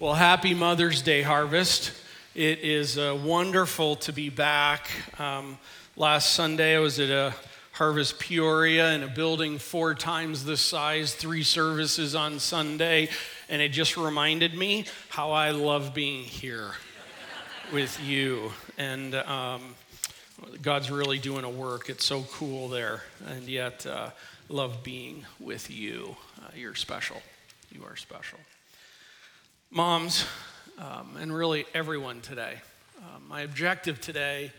Well, happy Mother's Day, Harvest. It is uh, wonderful to be back. Um, last Sunday, I was at a Harvest Peoria in a building four times this size, three services on Sunday, and it just reminded me how I love being here with you. And um, God's really doing a work. It's so cool there, and yet uh, love being with you. Uh, you're special. You are special moms, um, and really everyone today. Um, my objective today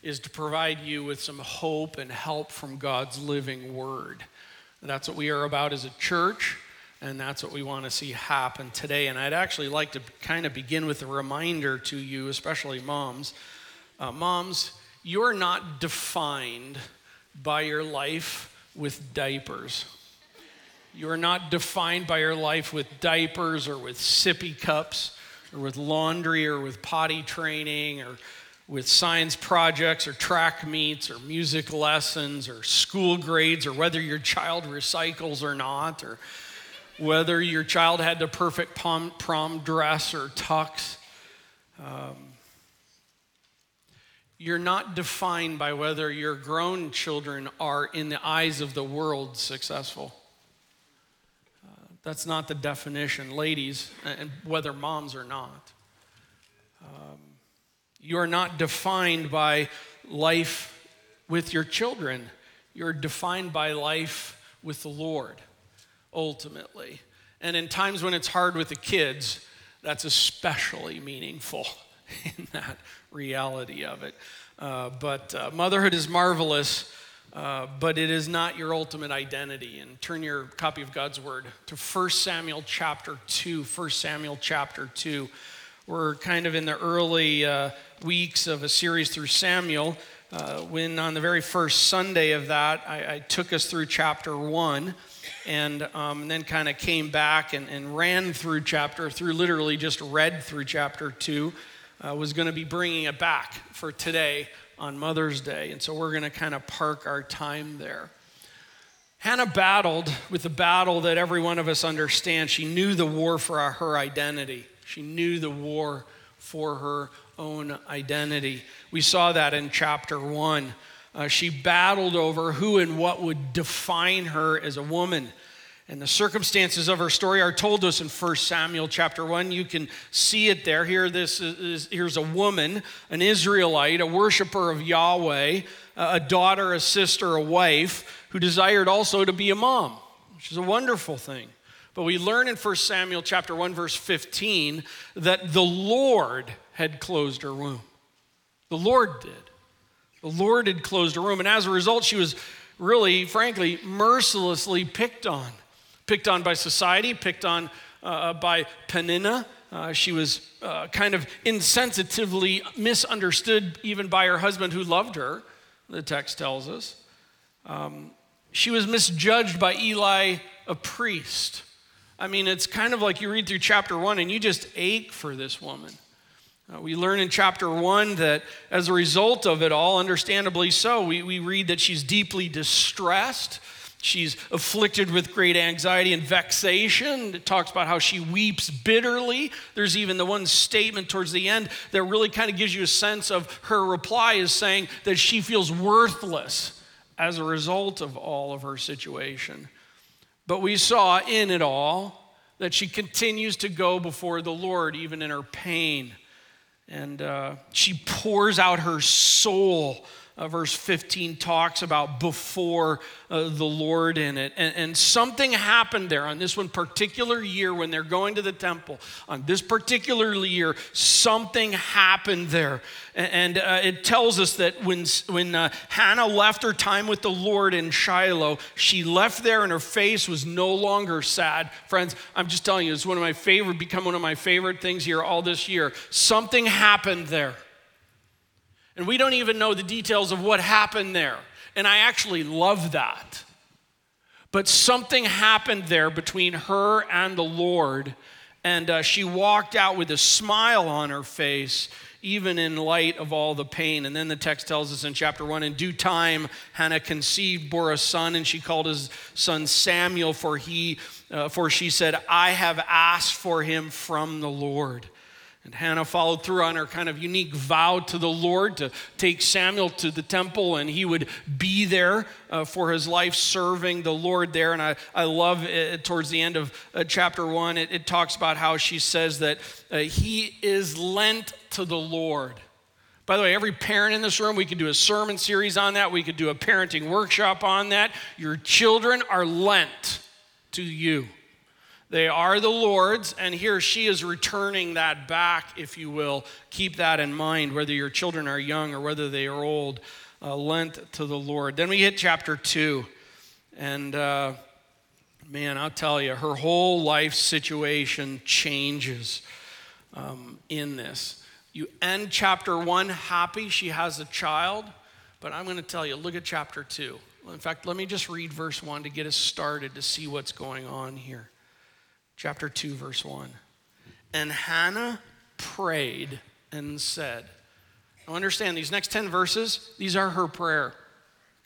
is to provide you with some hope and help from God's living word. That's what we are about as a church, and that's what we want to see happen today. And I'd actually like to kind of begin with a reminder to you, especially moms. Uh, moms, you're not defined by your life with diapers. You are not defined by your life with diapers or with sippy cups or with laundry or with potty training or with science projects or track meets or music lessons or school grades or whether your child recycles or not or whether your child had the perfect prom, prom dress or tux. Um, you're not defined by whether your grown children are, in the eyes of the world, successful. That's not the definition, ladies, and whether moms or not. Um, you are not defined by life with your children. You're defined by life with the Lord, ultimately. And in times when it's hard with the kids, that's especially meaningful in that reality of it. Uh, but uh, motherhood is marvelous. Uh, but it is not your ultimate identity. And turn your copy of God's Word to 1 Samuel chapter 2. 1 Samuel chapter 2. We're kind of in the early uh, weeks of a series through Samuel. Uh, when on the very first Sunday of that, I, I took us through chapter 1 and, um, and then kind of came back and, and, ran through chapter, through literally just read through chapter 2. Uh, was going to be bringing it back for today on Mother's Day. And so we're going to kind of park our time there. Hannah battled with the battle that every one of us understands. She knew the war for her identity, she knew the war for her own identity. We saw that in chapter one. Uh, she battled over who and what would define her as a woman. And the circumstances of her story are told us in 1 Samuel chapter 1. You can see it there. Here, this is, here's a woman, an Israelite, a worshiper of Yahweh, a daughter, a sister, a wife, who desired also to be a mom, which is a wonderful thing. But we learn in 1 Samuel chapter 1, verse 15, that the Lord had closed her womb. The Lord did. The Lord had closed her womb. And as a result, she was really, frankly, mercilessly picked on picked on by society, picked on uh, by Peninnah. Uh, she was uh, kind of insensitively misunderstood even by her husband who loved her, the text tells us. Um, she was misjudged by Eli, a priest. I mean, it's kind of like you read through chapter one and you just ache for this woman. Uh, we learn in chapter one that as a result of it all, understandably so, we, we read that she's deeply distressed. She's afflicted with great anxiety and vexation. It talks about how she weeps bitterly. There's even the one statement towards the end that really kind of gives you a sense of her reply is saying that she feels worthless as a result of all of her situation. But we saw in it all that she continues to go before the Lord, even in her pain. And uh, she pours out her soul uh, verse 15 talks about before uh, the Lord in it. And, and, something happened there on this one particular year when they're going to the temple. On this particular year, something happened there. And, and uh, it tells us that when, when uh, Hannah left her time with the Lord in Shiloh, she left there and her face was no longer sad. Friends, I'm just telling you, it's one of my favorite, become one of my favorite things here all this year. Something happened there. And we don't even know the details of what happened there. And I actually love that. But something happened there between her and the Lord. And uh, she walked out with a smile on her face, even in light of all the pain. And then the text tells us in chapter one in due time, Hannah conceived, bore a son, and she called his son Samuel, for, he, uh, for she said, I have asked for him from the Lord. And Hannah followed through on her kind of unique vow to the Lord to take Samuel to the temple and he would be there uh, for his life serving the Lord there. And I, I love it towards the end of uh, chapter one, it, it, talks about how she says that uh, he is lent to the Lord. By the way, every parent in this room, we could do a sermon series on that. We could do a parenting workshop on that. Your children are lent to you. They are the Lord's, and he or she is returning that back, if you will. Keep that in mind, whether your children are young or whether they are old, uh, lent to the Lord. Then we hit chapter 2, and uh, man, I'll tell you, her whole life situation changes um, in this. You end chapter 1 happy, she has a child, but I'm going to tell you, look at chapter 2. In fact, let me just read verse 1 to get us started to see what's going on here chapter 2, verse 1. And Hannah prayed and said, Now understand these next 10 verses, these are her prayer,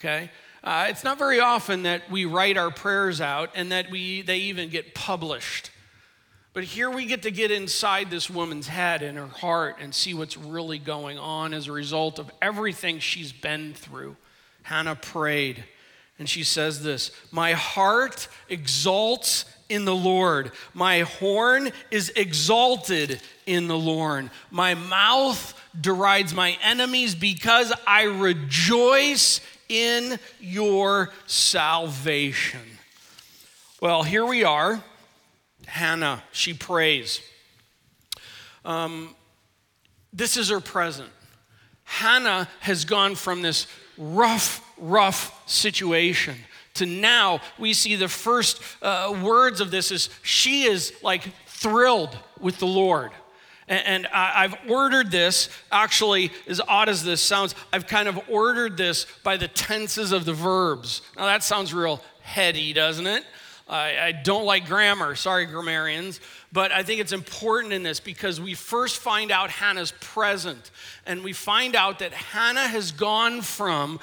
okay? Uh, it's not very often that we write our prayers out and that we, they even get published. But here we get to get inside this woman's head and her heart and see what's really going on as a result of everything she's been through. Hannah prayed, and she says this My heart exalts in the Lord. My horn is exalted in the Lord. My mouth derides my enemies because I rejoice in your salvation. Well, here we are. Hannah, she prays. Um, this is her present. Hannah has gone from this rough, rough situation to now, we see the first uh, words of this is she is like thrilled with the Lord. And, I've ordered this, actually, as odd as this sounds, I've kind of ordered this by the tenses of the verbs. Now, that sounds real heady, doesn't it? I, I don't like grammar, sorry, grammarians, but I think it's important in this because we first find out Hannah's present and we find out that Hannah has gone from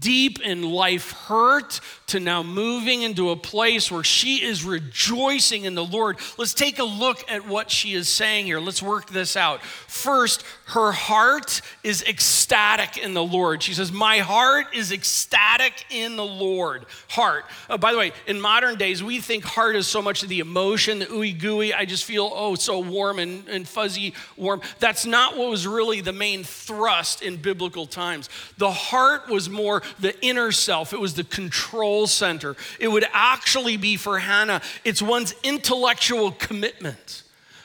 deep in life hurt to now moving into a place where she is rejoicing in the Lord. Let's take a look at what she is saying here. Let's work this out. First, her heart is ecstatic in the Lord. She says, My heart is ecstatic in the Lord. Heart. Uh, by the way, in modern days, we think heart is so much of the emotion, the ooey gooey. I just feel, oh, so warm and, and fuzzy warm. That's not what was really the main thrust in biblical times. The heart was more the inner self, it was the control center. It would actually be for Hannah, it's one's intellectual commitment.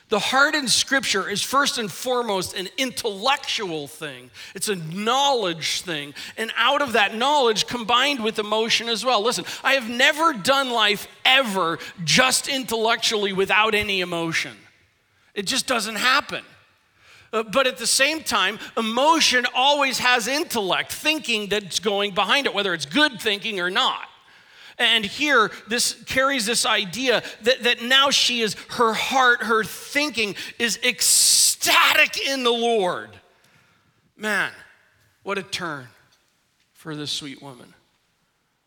The heart in Scripture is first and foremost an intellectual thing. It's a knowledge thing. And out of that knowledge combined with emotion as well. Listen, I have never done life ever just intellectually without any emotion. It just doesn't happen. Uh, but at the same time, emotion always has intellect, thinking that's going behind it, whether it's good thinking or not. And here, this carries this idea that, that now she is, her heart, her thinking is ecstatic in the Lord. Man, what a turn for this sweet woman.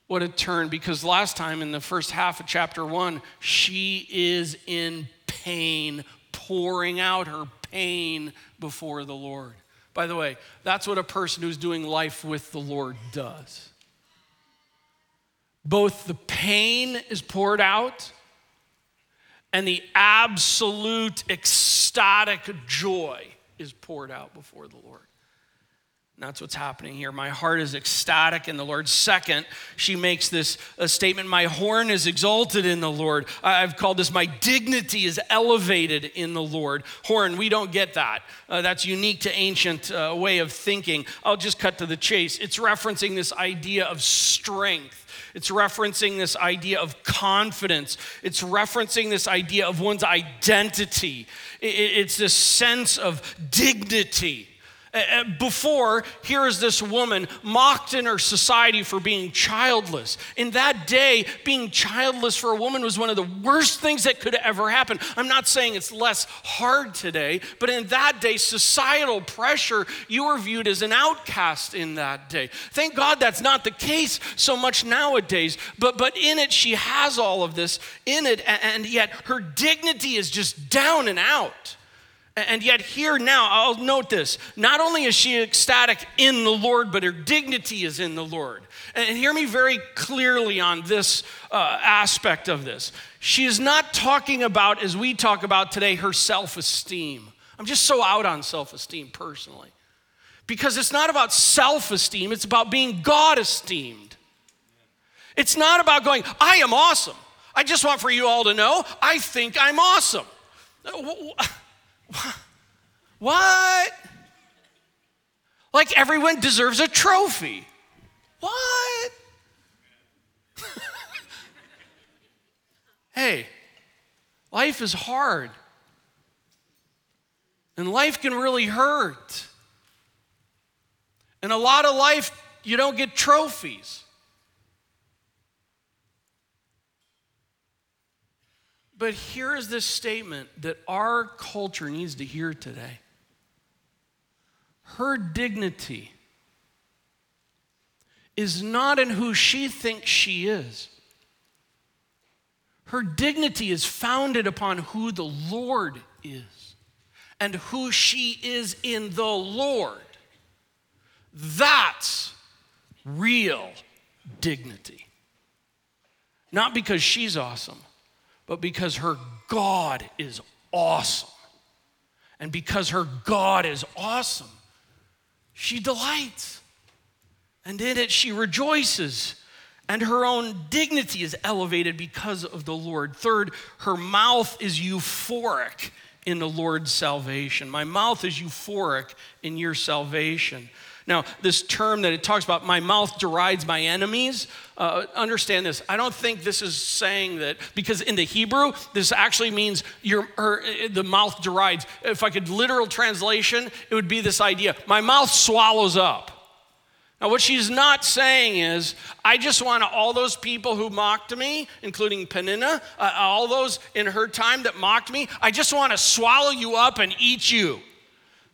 What a turn, because last time in the first half of chapter one, she is in pain, pouring out her pain before the Lord. By the way, that's what a person who's doing life with the Lord does. Both the pain is poured out and the absolute ecstatic joy is poured out before the Lord. That's what's happening here. My heart is ecstatic in the Lord. Second, she makes this a statement My horn is exalted in the Lord. I've called this my dignity is elevated in the Lord. Horn, we don't get that. Uh, that's unique to ancient uh, way of thinking. I'll just cut to the chase. It's referencing this idea of strength. It's referencing this idea of confidence. It's referencing this idea of one's identity. It's this sense of dignity. Before, here is this woman mocked in her society for being childless. In that day, being childless for a woman was one of the worst things that could ever happen. I'm not saying it's less hard today, but in that day, societal pressure, you were viewed as an outcast in that day. Thank God that's not the case so much nowadays, but, but in it, she has all of this in it, and yet her dignity is just down and out. And yet, here now, I'll note this not only is she ecstatic in the Lord, but her dignity is in the Lord. And hear me very clearly on this uh, aspect of this. She is not talking about, as we talk about today, her self esteem. I'm just so out on self esteem personally. Because it's not about self esteem, it's about being God esteemed. It's not about going, I am awesome. I just want for you all to know, I think I'm awesome. What? Like everyone deserves a trophy. What? hey, life is hard. And life can really hurt. And a lot of life, you don't get trophies. But here is this statement that our culture needs to hear today her dignity is not in who she thinks she is. Her dignity is founded upon who the Lord is and who she is in the Lord. That's real dignity. Not because she's awesome, but because her God is awesome. And because her God is awesome, she delights. And in it, she rejoices. And her own dignity is elevated because of the Lord. Third, her mouth is euphoric in the Lord's salvation. My mouth is euphoric in your salvation. Now, this term that it talks about, my mouth derides my enemies, uh, understand this. I don't think this is saying that, because in the Hebrew, this actually means your, her, the mouth derides. If I could literal translation, it would be this idea my mouth swallows up. Now, what she's not saying is, I just want all those people who mocked me, including Peninnah, uh, all those in her time that mocked me, I just want to swallow you up and eat you.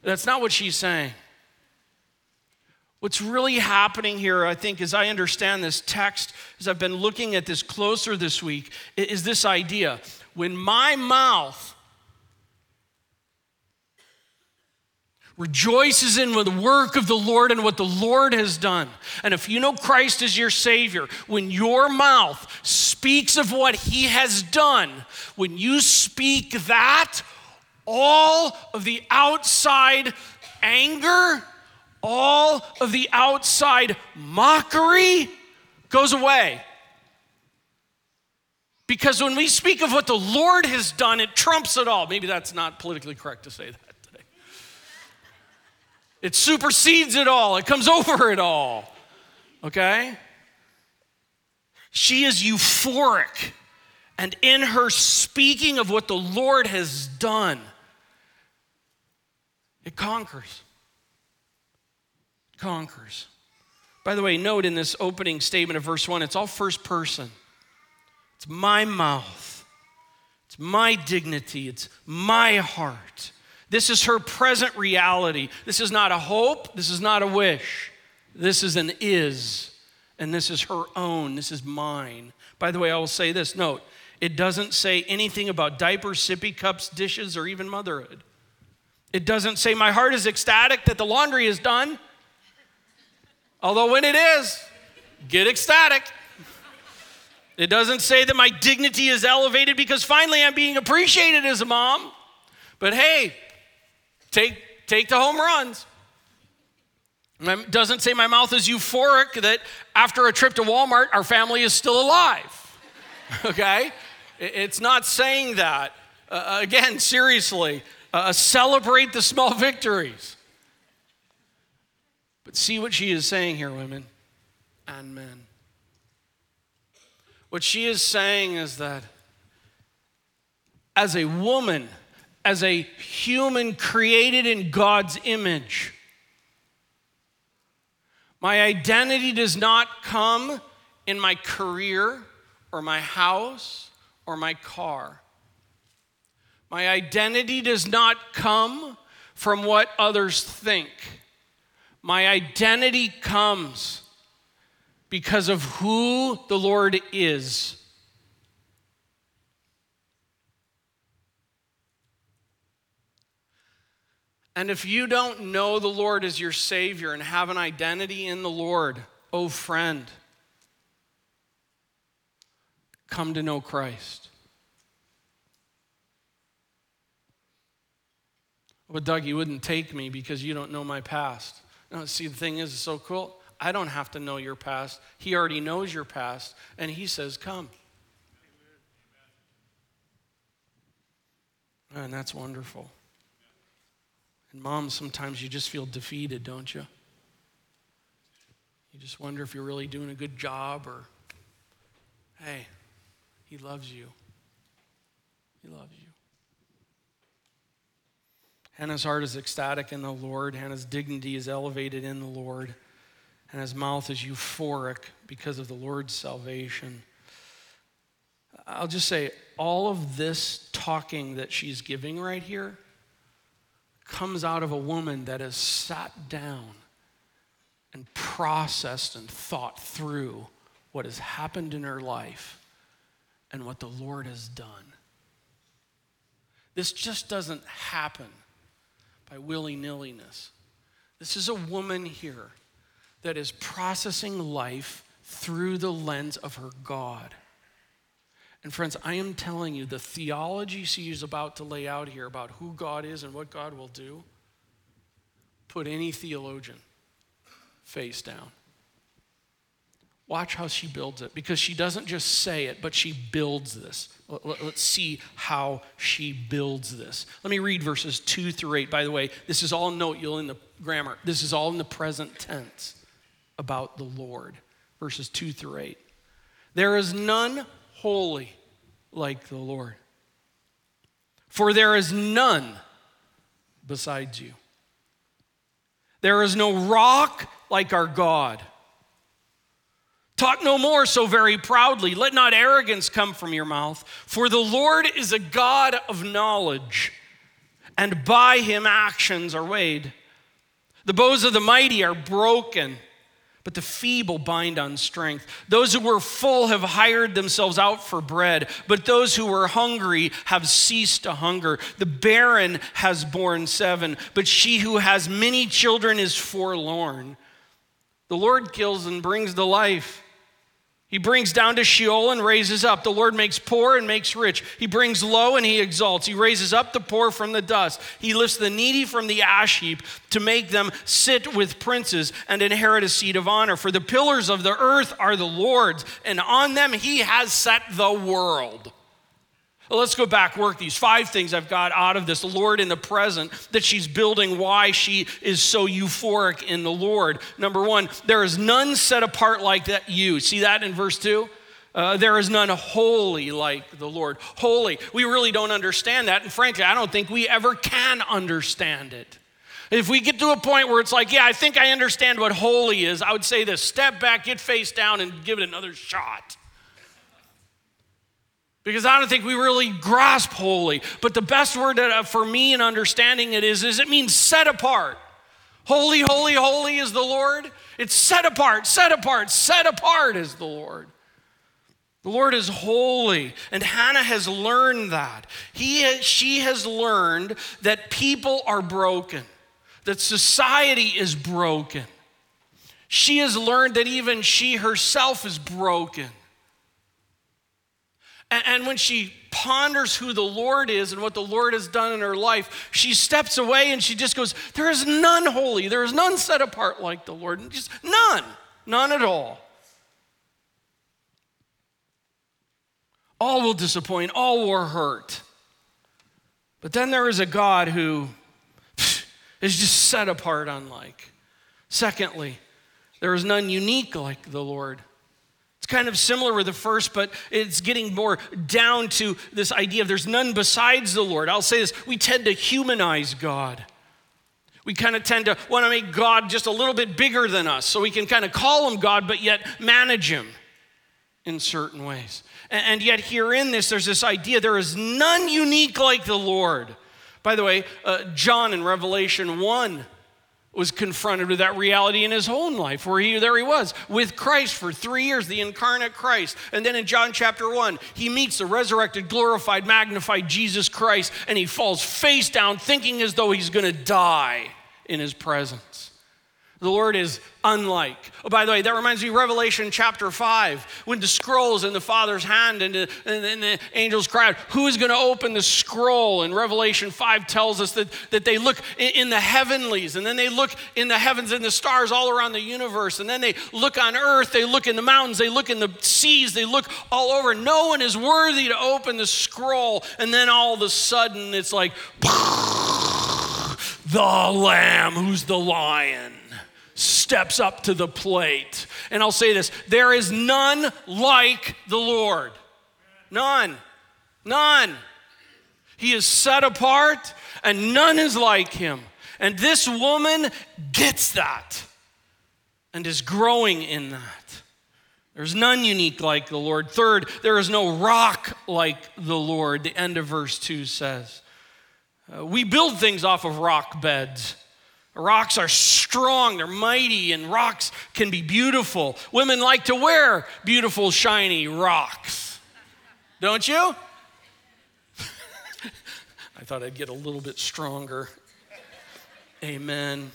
That's not what she's saying. What's really happening here, I think, as I understand this text, as I've been looking at this closer this week, is this idea. When my mouth rejoices in the work of the Lord and what the Lord has done. And if you know Christ as your Savior, when your mouth speaks of what He has done, when you speak that, all of the outside anger, all of the outside mockery goes away. Because when we speak of what the Lord has done, it trumps it all. Maybe that's not politically correct to say that. It supersedes it all, it comes over it all. Okay? She is euphoric. And in her speaking of what the Lord has done, it conquers conquers. By the way, note in this opening statement of verse 1, it's all first person. It's my mouth, it's my dignity, it's my heart. This is her present reality. This is not a hope, this is not a wish. This is an is, and this is her own, this is mine. By the way, I will say this note, it doesn't say anything about diapers, sippy cups, dishes, or even motherhood. It doesn't say, My heart is ecstatic that the laundry is done. Although when it is, get ecstatic. It doesn't say that my dignity is elevated because finally I'm being appreciated as a mom. But hey, take, take the home runs. It doesn't say my mouth is euphoric that after a trip to Walmart, our family is still alive. okay? It's not saying that. Uh, again, seriously, uh, celebrate the small victories. But see what she is saying here, women and men. What she is saying is that as a woman, as a human created in God's image, My identity does not come in my career or my house or my car. My identity does not come from what others think. My identity comes because of who the Lord is. And if you don't know the Lord as your Savior and have an identity in the Lord, oh friend, come to know Christ. Well, Doug, you wouldn't take me because you don't know my past. No, see, the thing is, it's so cool. I don't have to know your past. He already knows your past, and He says, Come. And that's wonderful. And moms, sometimes you just feel defeated, don't you? You just wonder if you're really doing a good job or, hey, he loves you. He loves you. Hannah's heart is ecstatic in the Lord. Hannah's dignity is elevated in the Lord. And his mouth is euphoric because of the Lord's salvation. I'll just say, all of this talking that she's giving right here comes out of a woman that has sat down and processed and thought through what has happened in her life and what the Lord has done. This just doesn't happen by willy nilliness. This is a woman here that is processing life through the lens of her God. And friends, I am telling you, the theology she is about to lay out here about who God is and what God will do, put any theologian face down. Watch how she builds it because she doesn't just say it, but she builds this. Let's see how she builds this. Let me read verses 2 through 8. By the way, this is all note you'll in the grammar. This is all in the present tense about the Lord. Verses 2 through 8. There is none holy like the Lord. For there is none besides you. There is no rock like our God. Talk no more so very proudly. Let not arrogance come from your mouth. For the Lord is a God of knowledge, and by him actions are weighed. The bows of the mighty are broken but the feeble bind on strength. Those who were full have hired themselves out for bread, but those who were hungry have ceased to hunger. The barren has borne seven, but she who has many children is forlorn. The Lord kills and brings the life. He brings down to Sheol and raises up. The Lord makes poor and makes rich. He brings low and he exalts. He raises up the poor from the dust. He lifts the needy from the ash heap to make them sit with princes and inherit a seat of honor. For the pillars of the earth are the Lord's, and on them he has set the world. Well, let's go back, work these five things I've got out of this Lord in the present that she's building, why she is so euphoric in the Lord. Number one, there is none set apart like that you. See that in verse two? Uh, there is none holy like the Lord. Holy. We really don't understand that. And frankly, I don't think we ever can understand it. If we get to a point where it's like, yeah, I think I understand what holy is, I would say this step back, get face down, and give it another shot because I don't think we really grasp holy. But the best word uh, for me in understanding it is, is it means set apart. Holy, holy, holy is the Lord. It's set apart, set apart, set apart is the Lord. The Lord is holy, and Hannah has learned that. He, she has learned that people are broken, that society is broken. She has learned that even she herself is broken. And, when she ponders who the Lord is and what the Lord has done in her life, she steps away and she just goes, There is none holy, there is none set apart like the Lord. And Just none, none at all. All will disappoint, all will hurt. But then there is a God who is just set apart, unlike. Secondly, there is none unique like the Lord. It's kind of similar with the first, but it's getting more down to this idea of there's none besides the Lord. I'll say this we tend to humanize God. We kind of tend to want to make God just a little bit bigger than us so we can kind of call him God, but yet manage him in certain ways. And yet, here in this, there's this idea there is none unique like the Lord. By the way, uh, John in Revelation 1 was confronted with that reality in his own life, where he there he was with Christ for three years, the incarnate Christ. And then in John chapter one, he meets the resurrected, glorified, magnified Jesus Christ, and he falls face down, thinking as though he's going to die in his presence. The Lord is unlike. Oh, by the way, that reminds me Revelation chapter 5, when the scroll's in the Father's hand and the, and the angels cried, Who is going to open the scroll? And Revelation 5 tells us that, that they look in, in the heavenlies, and then they look in the heavens and the stars all around the universe, and then they look on earth, they look in the mountains, they look in the seas, they look all over. No one is worthy to open the scroll. And then all of a sudden, it's like, the lamb who's the lion steps up to the plate. And I'll say this there is none like the Lord. None. None. He is set apart, and none is like him. And this woman gets that and is growing in that. There's none unique like the Lord. Third, there is no rock like the Lord, the end of verse 2 says. Uh, we build things off of rock beds. Rocks are strong, they're mighty, and rocks can be beautiful. Women like to wear beautiful, shiny rocks. Don't you? I thought I'd get a little bit stronger. Amen.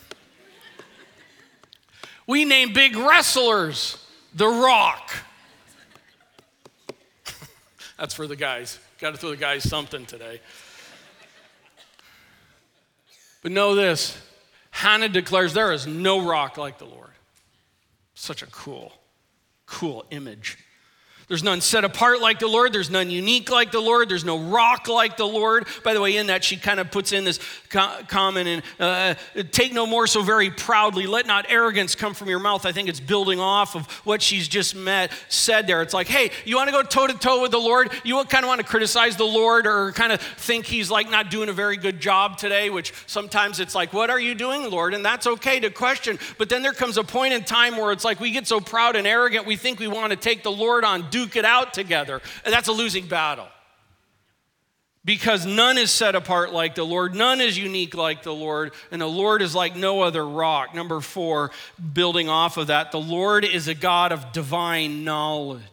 We name big wrestlers The Rock. That's for the guys. Got to throw the guys something today. But know this Hannah declares there is no rock like the Lord. Such a cool, cool image. There's none set apart like the Lord. There's none unique like the Lord. There's no rock like the Lord. By the way, in that, she kind of puts in this comment and uh, take no more so very proudly. Let not arrogance come from your mouth. I think it's building off of what she's just met, said there. It's like, hey, you want to go toe to toe with the Lord? You kind of want to criticize the Lord or kind of think he's like not doing a very good job today, which sometimes it's like, what are you doing, Lord? And that's okay to question. But then there comes a point in time where it's like we get so proud and arrogant, we think we want to take the Lord on. Do duke it out together. And that's a losing battle. Because none is set apart like the Lord, none is unique like the Lord, and the Lord is like no other rock. Number four, building off of that, the Lord is a God of divine knowledge.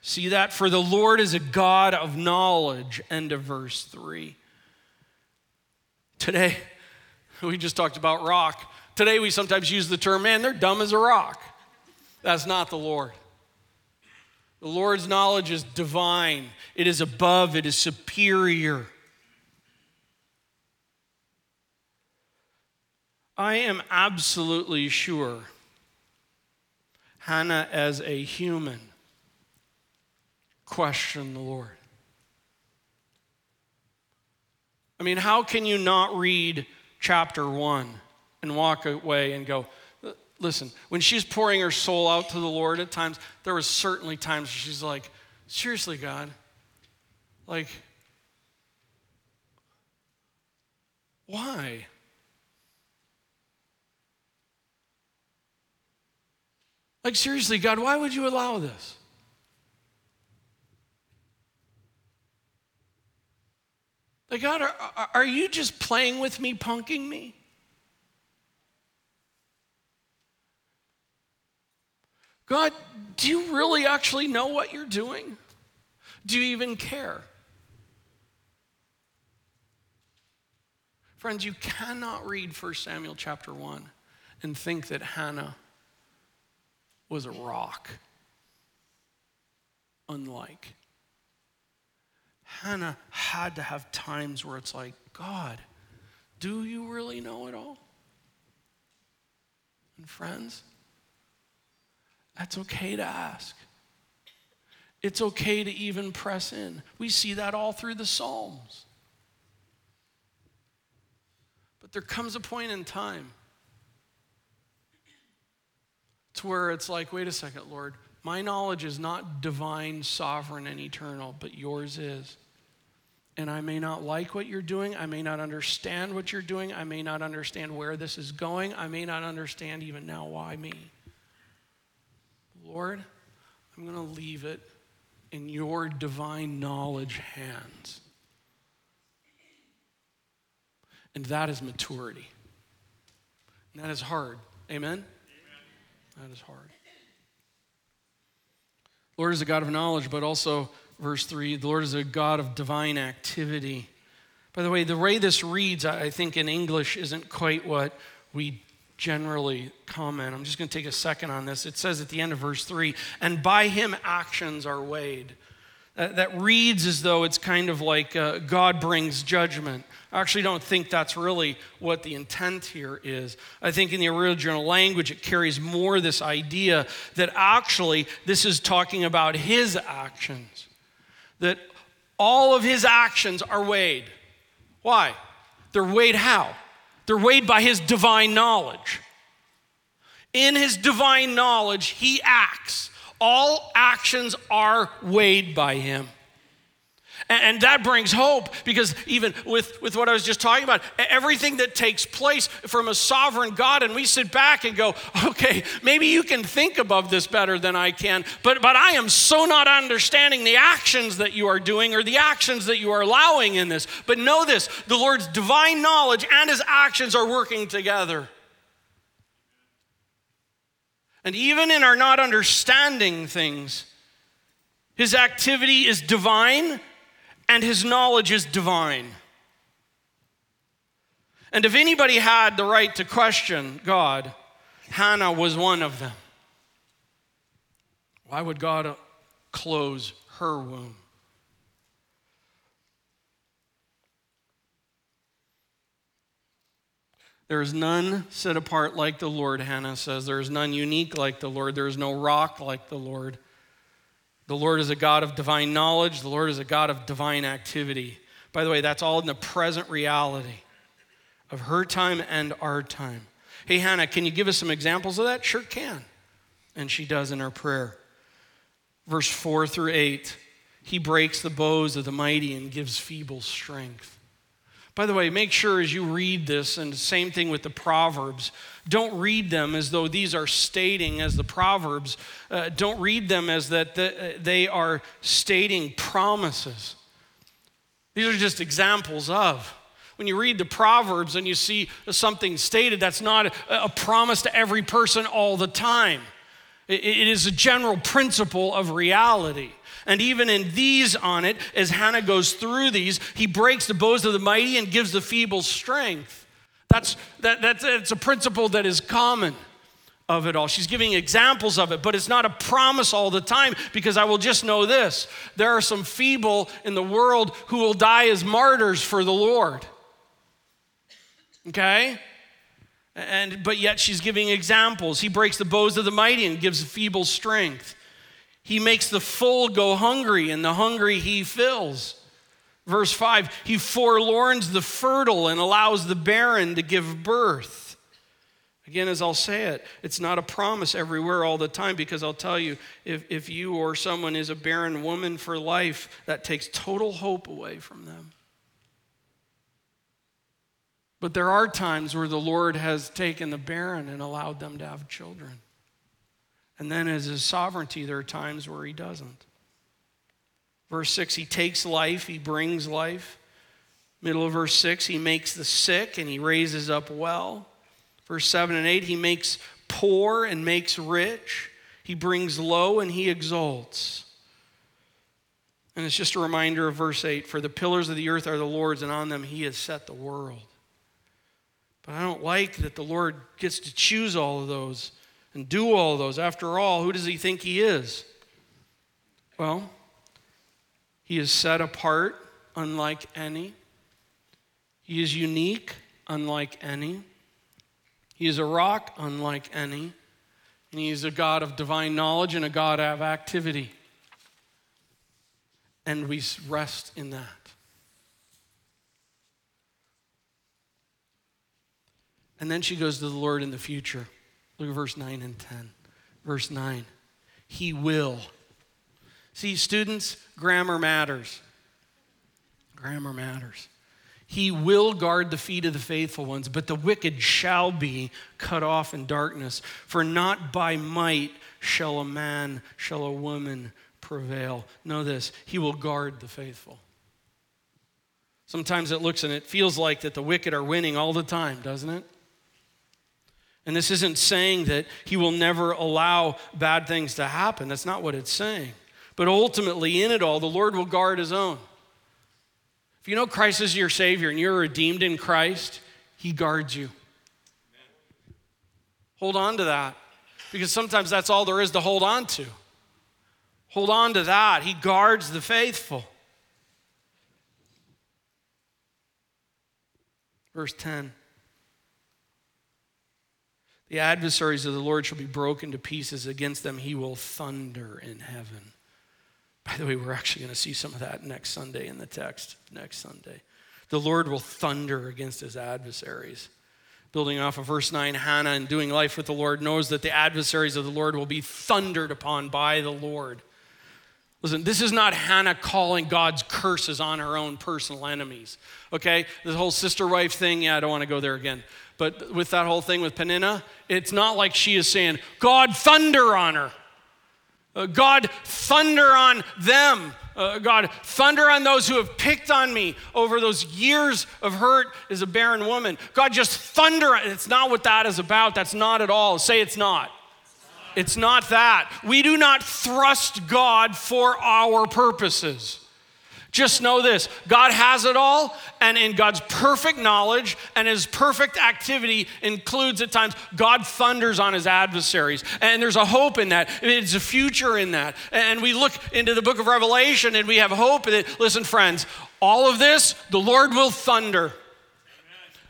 See that? For the Lord is a God of knowledge. End of verse three. Today, we just talked about rock. Today, we sometimes use the term, man, they're dumb as a rock. That's not the Lord. The Lord's knowledge is divine, it is above, it is superior. I am absolutely sure Hannah, as a human, questioned the Lord. I mean, how can you not read chapter one and walk away and go, listen, when she's pouring her soul out to the Lord at times, there was certainly times she's like, seriously, God, like, why? Like, seriously, God, why would you allow this? Like, God, are, are you just playing with me, punking me? God, do you really actually know what you're doing? Do you even care? Friends, you cannot read 1 Samuel chapter 1 and think that Hannah was a rock. Unlike. Hannah had to have times where it's like, God, do you really know it all? And friends, that's okay to ask. It's okay to even press in. We see that all through the Psalms. But there comes a point in time to where it's like, wait a second, Lord, my knowledge is not divine, sovereign, and eternal, but yours is. And I may not like what you're doing. I may not understand what you're doing. I may not understand where this is going. I may not understand even now why me. Lord, I'm going to leave it in your divine knowledge hands. And that is maturity. And that is hard. Amen? Amen? That is hard. Lord is a God of knowledge, but also, verse 3, the Lord is a God of divine activity. By the way, the way this reads, I think in English, isn't quite what we generally comment. I'm just going to take a second on this. It says at the end of verse 3 and by him actions are weighed. That, reads as though it's kind of like uh, God brings judgment. I actually don't think that's really what the intent here is. I think in the original language, it carries more this idea that actually this is talking about his actions, that all of his actions are weighed. Why? They're weighed how? They're weighed by his divine knowledge. In his divine knowledge, he acts. All actions are weighed by him. And that brings hope because even with, with what I was just talking about, everything that takes place from a sovereign God, and we sit back and go, okay, maybe you can think above this better than I can, but, but I am so not understanding the actions that you are doing or the actions that you are allowing in this. But know this the Lord's divine knowledge and his actions are working together. And even in our not understanding things, his activity is divine and his knowledge is divine. And if anybody had the right to question God, Hannah was one of them. Why would God close her womb? There is none set apart like the Lord, Hannah says. There is none unique like the Lord. There is no rock like the Lord. The Lord is a God of divine knowledge, the Lord is a God of divine activity. By the way, that's all in the present reality of her time and our time. Hey, Hannah, can you give us some examples of that? Sure can. And she does in her prayer. Verse 4 through 8 He breaks the bows of the mighty and gives feeble strength. By the way, make sure as you read this, and same thing with the Proverbs, don't read them as though these are stating, as the Proverbs, uh, don't read them as that the, uh, they are stating promises. These are just examples of. When you read the Proverbs and you see something stated, that's not a, a promise to every person all the time. it, it is a general principle of reality. And even in these on it, as Hannah goes through these, he breaks the bows of the mighty and gives the feeble strength. That's, that, that's, that's a principle that is common of it all. She's giving examples of it, but it's not a promise all the time because I will just know this there are some feeble in the world who will die as martyrs for the Lord. Okay? And but yet she's giving examples. He breaks the bows of the mighty and gives feeble strength. He makes the full go hungry, and the hungry he fills. Verse 5 He forlorns the fertile and allows the barren to give birth. Again, as I'll say it, it's not a promise everywhere all the time because I'll tell you, if, if you or someone is a barren woman for life, that takes total hope away from them. But there are times where the Lord has taken the barren and allowed them to have children. And then, as his sovereignty, there are times where he doesn't. Verse 6, he takes life, he brings life. Middle of verse 6, he makes the sick and he raises up well. Verse 7 and 8, he makes poor and makes rich. He brings low and he exalts. And it's just a reminder of verse 8 For the pillars of the earth are the Lord's, and on them he has set the world. But I don't like that the Lord gets to choose all of those and do all those. After all, who does he think he is? Well, he is set apart, unlike any. He is unique, unlike any. He is a rock, unlike any. And he is a God of divine knowledge and a God of activity. And we rest in that. And then she goes to the Lord in the future. Look at verse 9 and 10. Verse 9, He will. See, students, grammar matters. Grammar matters. He will guard the feet of the faithful ones, but the wicked shall be cut off in darkness. For not by might shall a man, shall a woman prevail. Know this, he will guard the faithful. Sometimes it looks and it feels like that the wicked are winning all the time, doesn't it? And this isn't saying that he will never allow bad things to happen. That's not what it's saying. But ultimately, in it all, the Lord will guard his own. If you know Christ is your Savior and you're redeemed in Christ, He guards you. Hold on to that because sometimes that's all there is to hold on to. Hold on to that. He guards the faithful. Verse 10 The adversaries of the Lord shall be broken to pieces. Against them he will thunder in heaven. By the way, we're actually going to see some of that next Sunday in the text, next Sunday. The Lord will thunder against his adversaries. Building off of verse 9, Hannah, in doing life with the Lord, knows that the adversaries of the Lord will be thundered upon by the Lord. Listen, this is not Hannah calling God's curses on her own personal enemies. Okay? The whole sister wife thing, yeah, I don't want to go there again. But with that whole thing with Peninnah, it's not like she is saying, God, thunder on her. Uh, God, thunder on them. Uh, God, thunder on those who have picked on me over those years of hurt as a barren woman. God, just thunder. It's not what that is about. That's not at all. Say it's not. It's not that. We do not thrust God for our purposes. Just know this God has it all, and in God's perfect knowledge and his perfect activity includes at times God thunders on his adversaries. And there's a hope in that. It's a future in that. And we look into the book of Revelation and we have hope in it. Listen, friends, all of this, the Lord will thunder.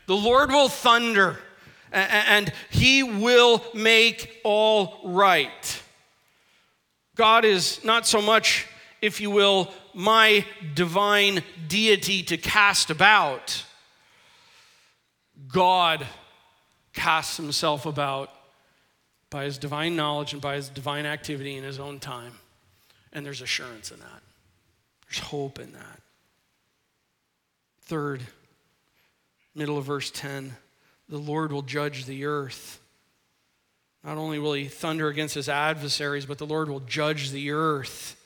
The Lord will thunder, and he will make all right. God is not so much, if you will, my divine deity to cast about. God casts himself about by his divine knowledge and by his divine activity in his own time. And there's assurance in that, there's hope in that. Third, middle of verse 10 the Lord will judge the earth. Not only will he thunder against his adversaries, but the Lord will judge the earth.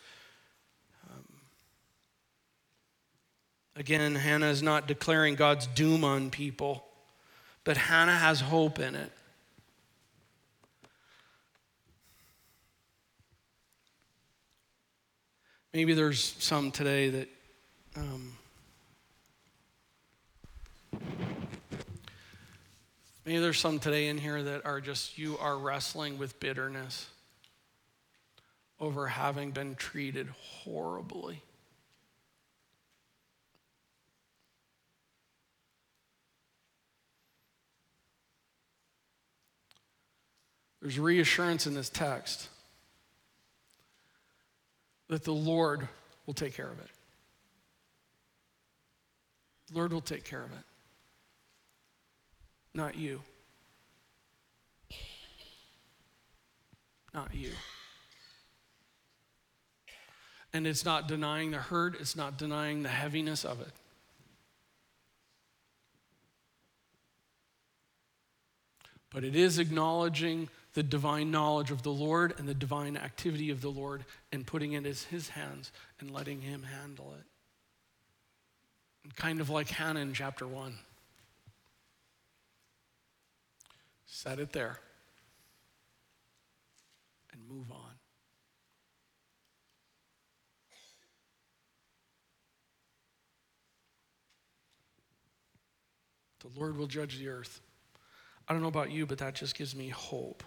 Again, Hannah is not declaring God's doom on people, but Hannah has hope in it. Maybe there's some today that um, maybe there's some today in here that are just you are wrestling with bitterness over having been treated horribly. There's reassurance in this text that the Lord will take care of it. The Lord will take care of it, not you. Not you. And it's not denying the hurt, it's not denying the heaviness of it. But it is acknowledging the divine knowledge of the Lord and the divine activity of the Lord and putting it in his hands and letting him handle it. And kind of like Hannah in chapter 1. Set it there and move on. The Lord will judge the earth. I don't know about you, but that just gives me hope.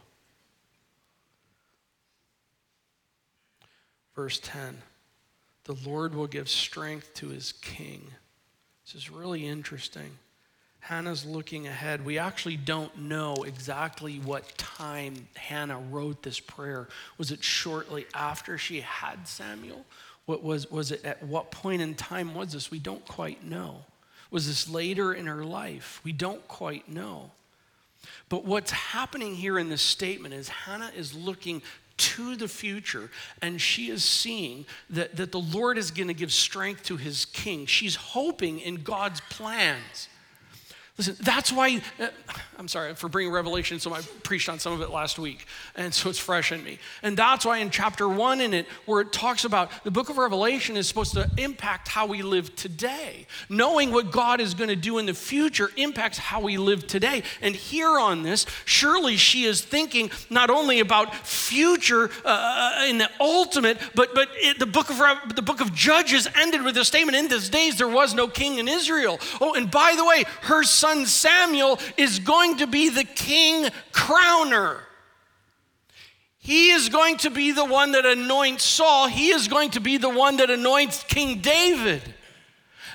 Verse 10 The Lord will give strength to his king. This is really interesting. Hannah's looking ahead. We actually don't know exactly what time Hannah wrote this prayer. Was it shortly after she had Samuel? What was, was it at what point in time was this? We don't quite know. Was this later in her life? We don't quite know. But what's happening here in this statement is Hannah is looking to the future, and she is seeing that, that the Lord is going to give strength to his king. She's hoping in God's plans. Listen, that's why, uh, I'm sorry for bringing Revelation, so I preached on some of it last week, and so it's fresh in me. And that's why in chapter one in it, where it talks about the book of Revelation is supposed to impact how we live today. Knowing what God is going to do in the future impacts how we live today. And here on this, surely she is thinking not only about future uh, uh in the ultimate, but, but it, the, book of, the book of Judges ended with a statement in those days there was no king in Israel. Oh, and by the way, her son son Samuel is going to be the king crowner. He is going to be the one that anoints Saul. He is going to be the one that anoints King David.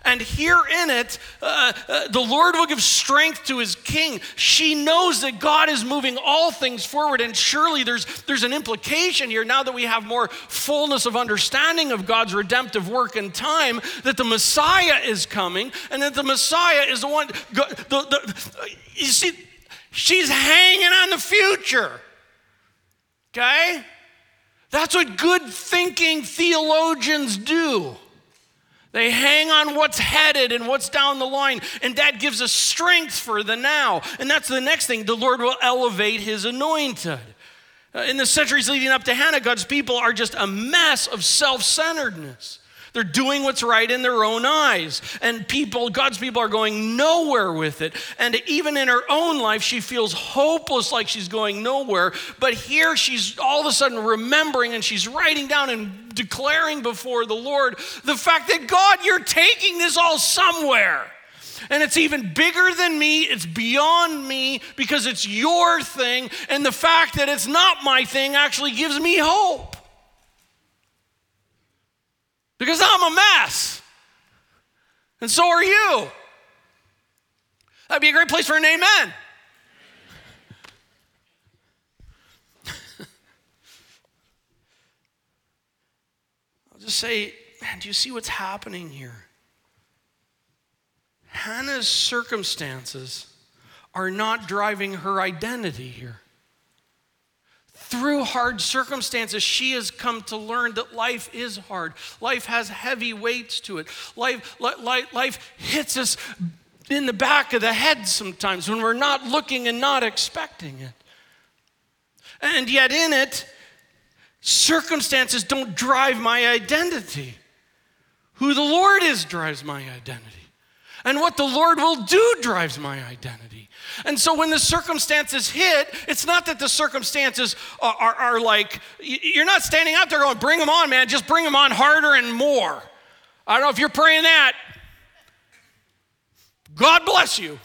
And here in it, uh, uh, the Lord will give strength to his king. She knows that God is moving all things forward. And surely there's, there's an implication here now that we have more fullness of understanding of God's redemptive work and time that the Messiah is coming and that the Messiah is the one. The, the, you see, she's hanging on the future. Okay? That's what good thinking theologians do. They hang on what's headed and what's down the line, and that gives us strength for the now. And that's the next thing the Lord will elevate his anointed. Uh, in the centuries leading up to Hannah, God's people are just a mess of self centeredness. They're doing what's right in their own eyes. And people, God's people, are going nowhere with it. And even in her own life, she feels hopeless, like she's going nowhere. But here she's all of a sudden remembering and she's writing down and declaring before the Lord the fact that God, you're taking this all somewhere. And it's even bigger than me, it's beyond me because it's your thing. And the fact that it's not my thing actually gives me hope because I'm a mess. And so are you. That'd be a great place for an amen. I'll just say, man, do you see what's happening here? Hannah's circumstances are not driving her identity here through hard circumstances, she has come to learn that life is hard. Life has heavy weights to it. Life, life, hits us in the back of the head sometimes when we're not looking and not expecting it. And yet, in it, circumstances don't drive my identity. Who the Lord is drives my identity. And what the Lord will do drives my identity. And so when the circumstances hit, it's not that the circumstances are, are, are, like, you're not standing out there going, bring them on, man, just bring them on harder and more. I don't know if you're praying that. God bless you.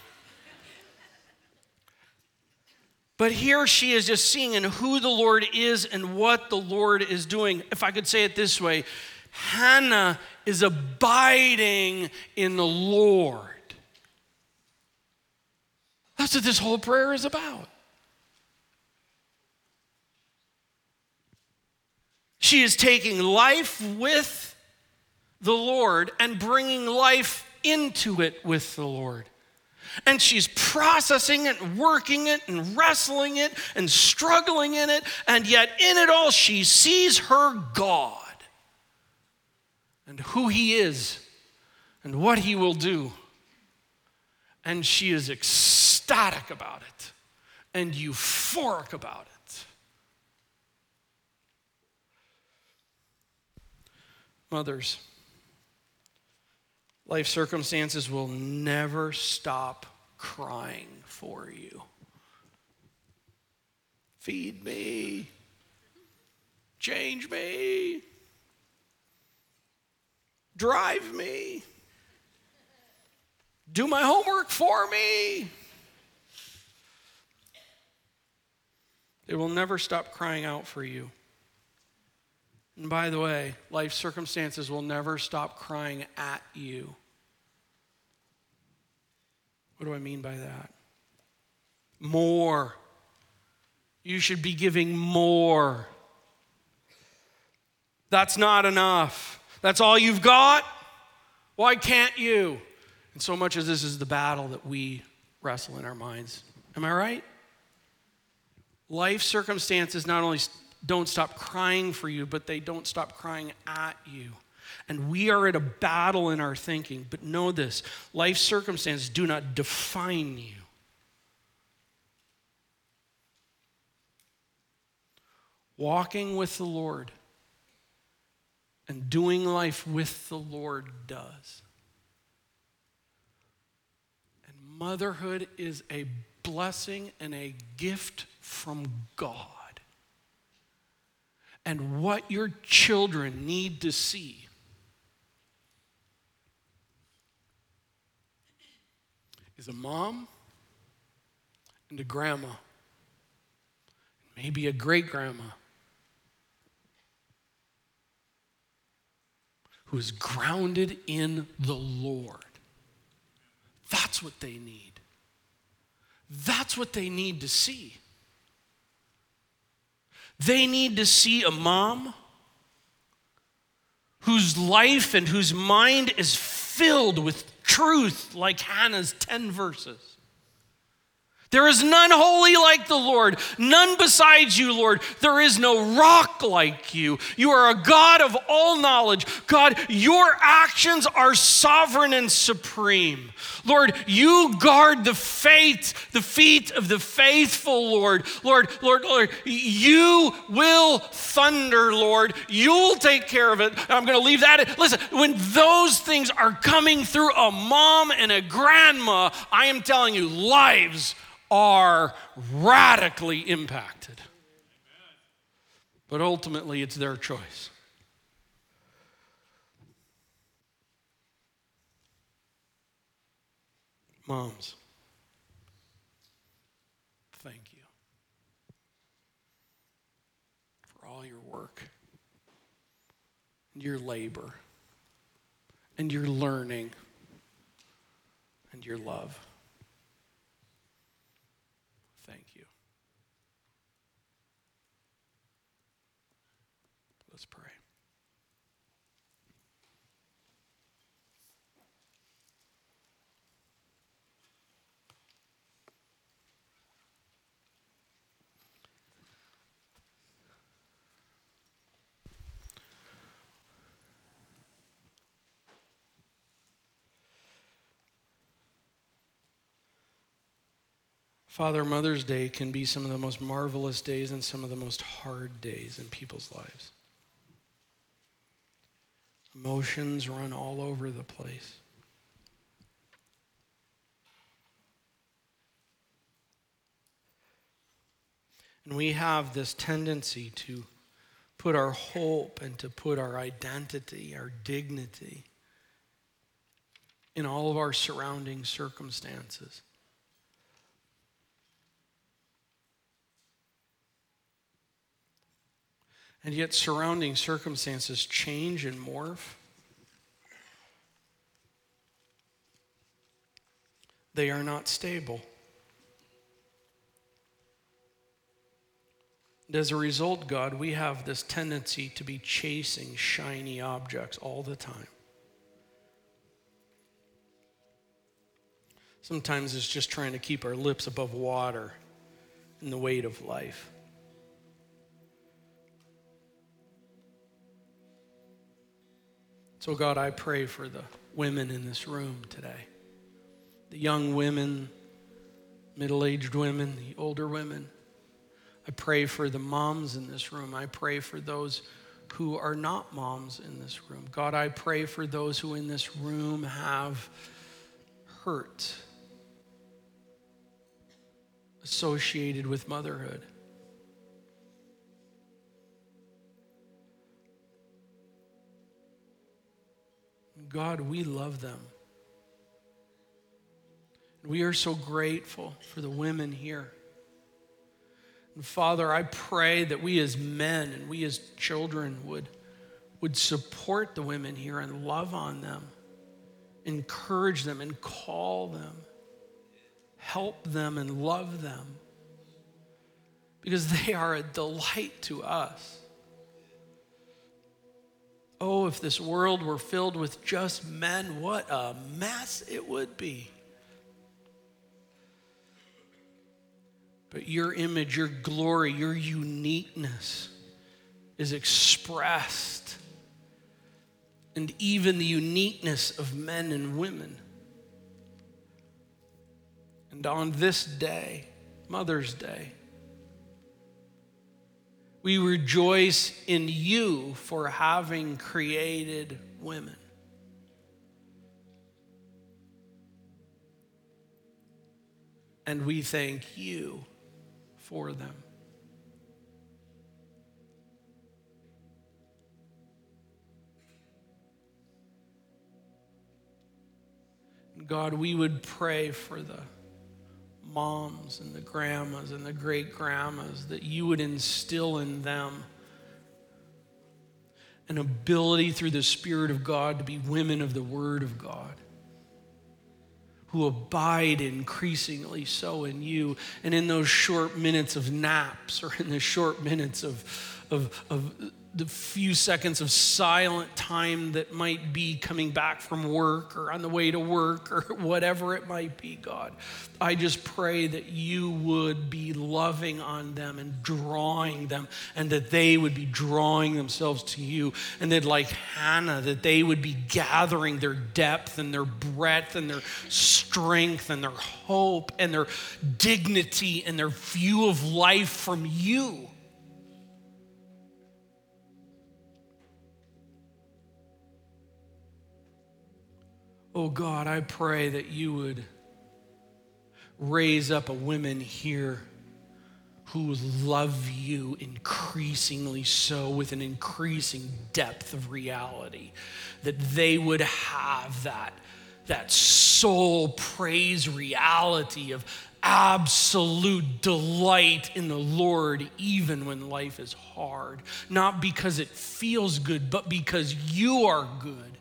But here she is just seeing in who the Lord is and what the Lord is doing. If I could say it this way, Hannah is abiding in the Lord. That's what this whole prayer is about. She is taking life with the Lord and bringing life into it with the Lord. And she's processing it, and working it, and wrestling it, and struggling in it. And yet, in it all, she sees her God and who He is and what He will do. And she is ecstatic about it and euphoric about it. Mothers, life circumstances will never stop crying for you. Feed me, change me, drive me, do my homework for me. It will never stop crying out for you. And by the way, life circumstances will never stop crying at you. What do I mean by that? More. You should be giving more. That's not enough. That's all you've got? Why can't you? And so much as this is the battle that we wrestle in our minds. Am I right? life circumstances not only don't stop crying for you, but they don't stop crying at you. And we are at a battle in our thinking. But know this life circumstances do not define you. Walking with the Lord and doing life with the Lord does. And motherhood is a blessing and a gift from God. And what your children need to see is a mom and a grandma, maybe a great grandma who is grounded in the Lord. That's what they need. That's what they need to see. They need to see a mom whose life and whose mind is filled with truth, like Hannah's 10 verses. There is none holy like the Lord, none besides you, Lord. There is no rock like you. You are a God of all knowledge. God, your actions are sovereign and supreme. Lord, you guard the faith, the feet of the faithful, Lord. Lord, Lord, Lord, you will thunder, Lord. You'll take care of it. I'm going to leave that. Listen, when those things are coming through a mom and a grandma, I am telling you, lives are radically impacted. But ultimately, it's their choice. Moms, thank you for all your work, your labor, and your learning, and your love. Father, Mother's Day can be some of the most marvelous days and some of the most hard days in people's lives. Emotions run all over the place. And we have this tendency to put our hope and to put our identity, our dignity in all of our surrounding circumstances. And yet, surrounding circumstances change and morph. They are not stable. And as a result, God, we have this tendency to be chasing shiny objects all the time. Sometimes it's just trying to keep our lips above water in the weight of life. So, God, I pray for the women in this room today the young women, middle aged women, the older women. I pray for the moms in this room. I pray for those who are not moms in this room. God, I pray for those who in this room have hurt associated with motherhood. God, we love them. We are so grateful for the women here. And Father, I pray that we as men and we as children would, would support the women here and love on them, encourage them and call them, help them and love them, because they are a delight to us. Oh, if this world were filled with just men, what a mess it would be. But your image, your glory, your uniqueness is expressed, and even the uniqueness of men and women. And on this day, Mother's Day, we rejoice in you for having created women. And we thank you for them. God, we would pray for the moms and the grandmas and the great grandmas that you would instill in them an ability through the Spirit of God to be women of the Word of God who abide increasingly so in you. And in those short minutes of naps or in the short minutes of, of, of the few seconds of silent time that might be coming back from work or on the way to work or whatever it might be, God. I just pray that you would be loving on them and drawing them, and that they would be drawing themselves to you. And that, like Hannah, that they would be gathering their depth and their breadth and their strength and their hope and their dignity and their view of life from you. Oh God, I pray that you would raise up a women here who love you increasingly so with an increasing depth of reality that they would have that that soul praise reality of absolute delight in the Lord even when life is hard. Not because it feels good but because you are good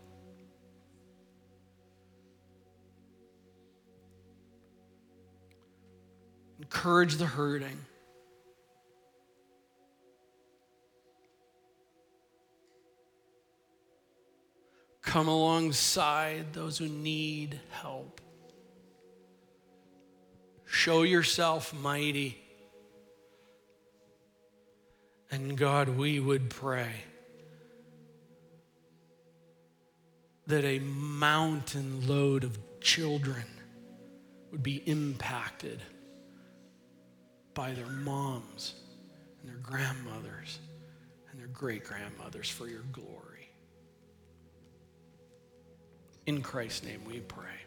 encourage the hurting. Come alongside those who need help. Show yourself mighty. And God, we would pray that a mountain load of children would be impacted by their moms and their grandmothers and their great grandmothers for your glory. In Christ's name we pray.